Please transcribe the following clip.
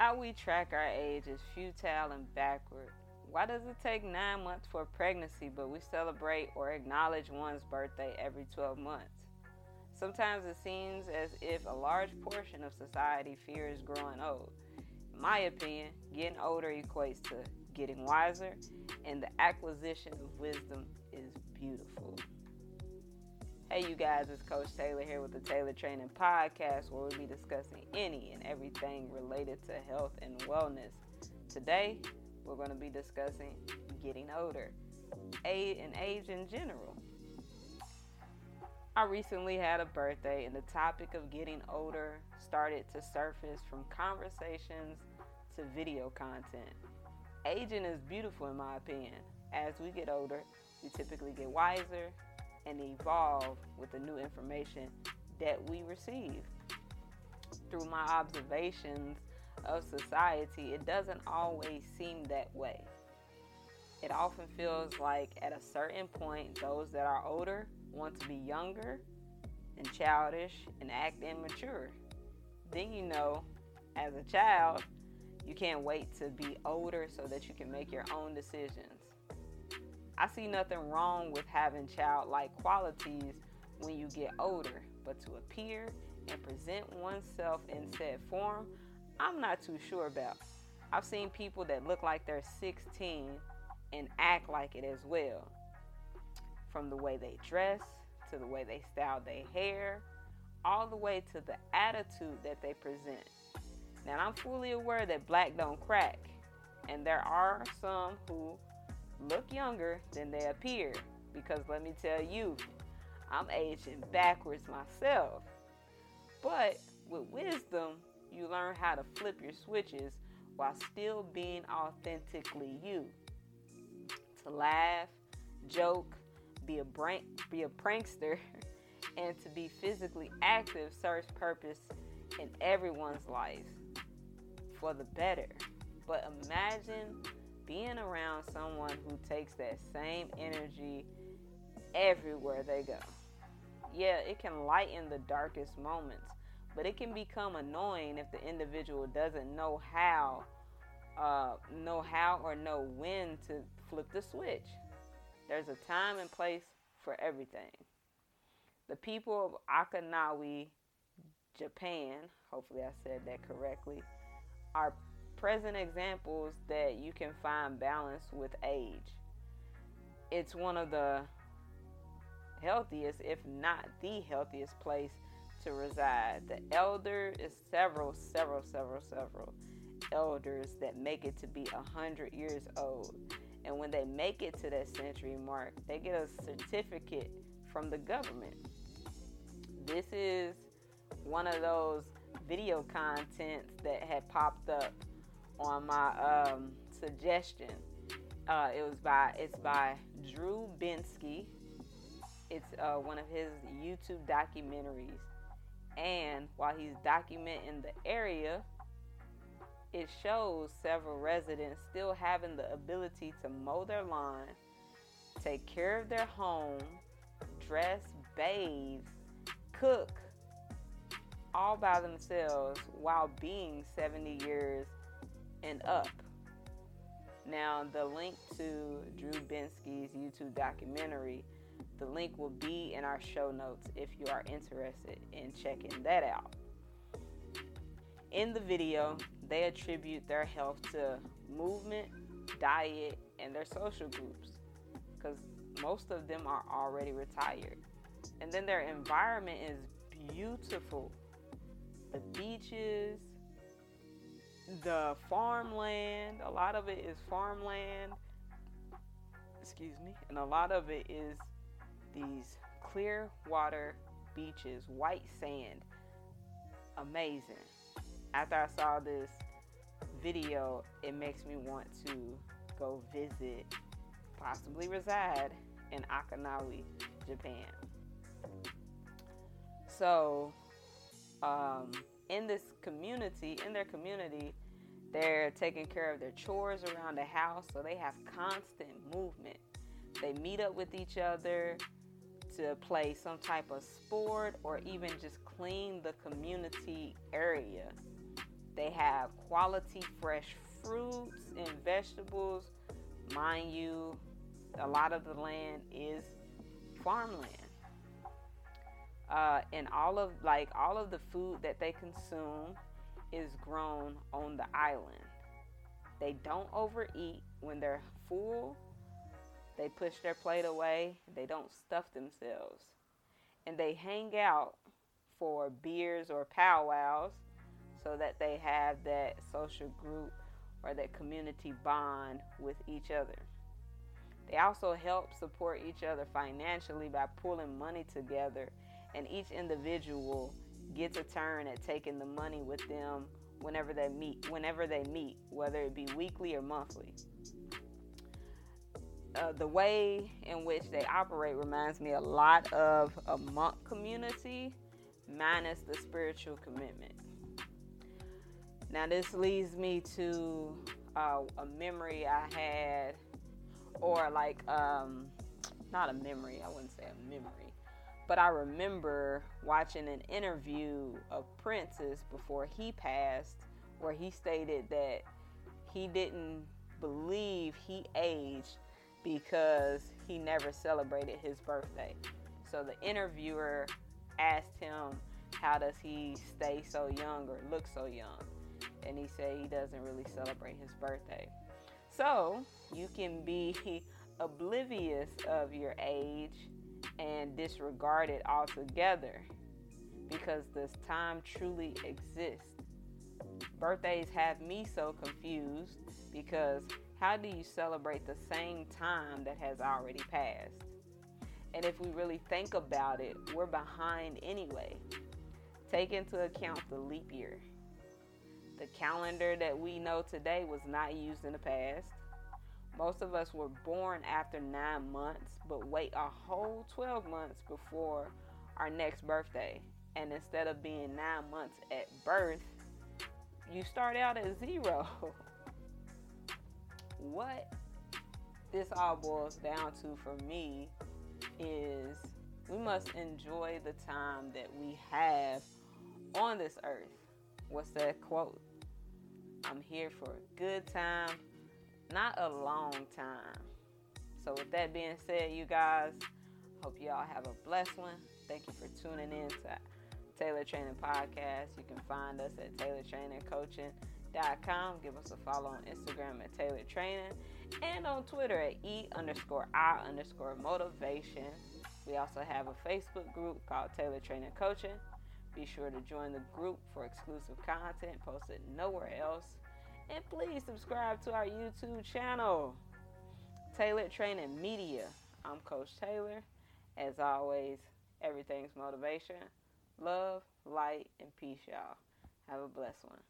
How we track our age is futile and backward. Why does it take nine months for pregnancy, but we celebrate or acknowledge one's birthday every 12 months? Sometimes it seems as if a large portion of society fears growing old. In my opinion, getting older equates to getting wiser, and the acquisition of wisdom is beautiful. Hey, you guys, it's Coach Taylor here with the Taylor Training Podcast, where we'll be discussing any and everything related to health and wellness. Today, we're going to be discussing getting older, age and age in general. I recently had a birthday, and the topic of getting older started to surface from conversations to video content. Aging is beautiful, in my opinion. As we get older, we typically get wiser, and evolve with the new information that we receive. Through my observations of society, it doesn't always seem that way. It often feels like at a certain point, those that are older want to be younger and childish and act immature. Then you know, as a child, you can't wait to be older so that you can make your own decisions. I see nothing wrong with having childlike qualities when you get older, but to appear and present oneself in said form, I'm not too sure about. I've seen people that look like they're 16 and act like it as well. From the way they dress, to the way they style their hair, all the way to the attitude that they present. Now, I'm fully aware that black don't crack, and there are some who look younger than they appear because let me tell you, I'm aging backwards myself. But with wisdom, you learn how to flip your switches while still being authentically you. To laugh, joke, be a prank, be a prankster, and to be physically active serves purpose in everyone's life for the better. But imagine being around someone who takes that same energy everywhere they go. Yeah, it can lighten the darkest moments, but it can become annoying if the individual doesn't know how, uh, know how or know when to flip the switch. There's a time and place for everything. The people of Okinawa, Japan, hopefully I said that correctly, are present examples that you can find balance with age. It's one of the healthiest, if not the healthiest place to reside. The elder is several, several, several, several elders that make it to be a hundred years old. And when they make it to that century mark, they get a certificate from the government. This is one of those video contents that had popped up on my um, suggestion. Uh, it was by it's by Drew Binsky. It's uh, one of his YouTube documentaries, and while he's documenting the area, it shows several residents still having the ability to mow their lawn, take care of their home, dress, bathe, cook, all by themselves while being 70 years and up. Now, the link to Drew Binsky's YouTube documentary, the link will be in our show notes if you are interested in checking that out. In the video, they attribute their health to movement, diet, and their social groups because most of them are already retired. And then their environment is beautiful. The beaches, the farmland, a lot of it is farmland. Excuse me. And a lot of it is these clear water beaches, white sand. Amazing. After I saw this video, it makes me want to go visit, possibly reside in Okinawa, Japan. So, um, in this community, in their community, they're taking care of their chores around the house, so they have constant movement. They meet up with each other to play some type of sport or even just clean the community area. They have quality fresh fruits and vegetables. Mind you, a lot of the land is farmland. Uh, and all of like all of the food that they consume is grown on the island. They don't overeat when they're full. They push their plate away. They don't stuff themselves. And they hang out for beers or powwows so that they have that social group or that community bond with each other. They also help support each other financially by pulling money together, and each individual gets a turn at taking the money with them whenever they meet, whenever they meet, whether it be weekly or monthly. Uh, the way in which they operate reminds me a lot of a monk community, minus the spiritual commitment. Now, this leads me to uh, a memory I had, or like, um, not a memory, I wouldn't say a memory, but I remember watching an interview of Prince's before he passed, where he stated that he didn't believe he aged because he never celebrated his birthday. So the interviewer asked him, How does he stay so young or look so young? and he said he doesn't really celebrate his birthday. So you can be oblivious of your age and disregard it altogether because this time truly exists. Birthdays have me so confused because how do you celebrate the same time that has already passed? And if we really think about it, we're behind anyway. Take into account the leap year. The calendar that we know today was not used in the past. Most of us were born after nine months, but wait a whole 12 months before our next birthday. And instead of being nine months at birth, you start out at zero. what this all boils down to for me is we must enjoy the time that we have on this earth. What's that quote? I'm here for a good time, not a long time. So, with that being said, you guys, hope you all have a blessed one. Thank you for tuning in to Taylor Training Podcast. You can find us at TaylorTrainingCoaching.com. Give us a follow on Instagram at Taylor Training and on Twitter at E underscore I underscore motivation. We also have a Facebook group called Taylor Training Coaching. Be sure to join the group for exclusive content posted nowhere else. And please subscribe to our YouTube channel, Tailored Training Media. I'm Coach Taylor. As always, everything's motivation, love, light, and peace, y'all. Have a blessed one.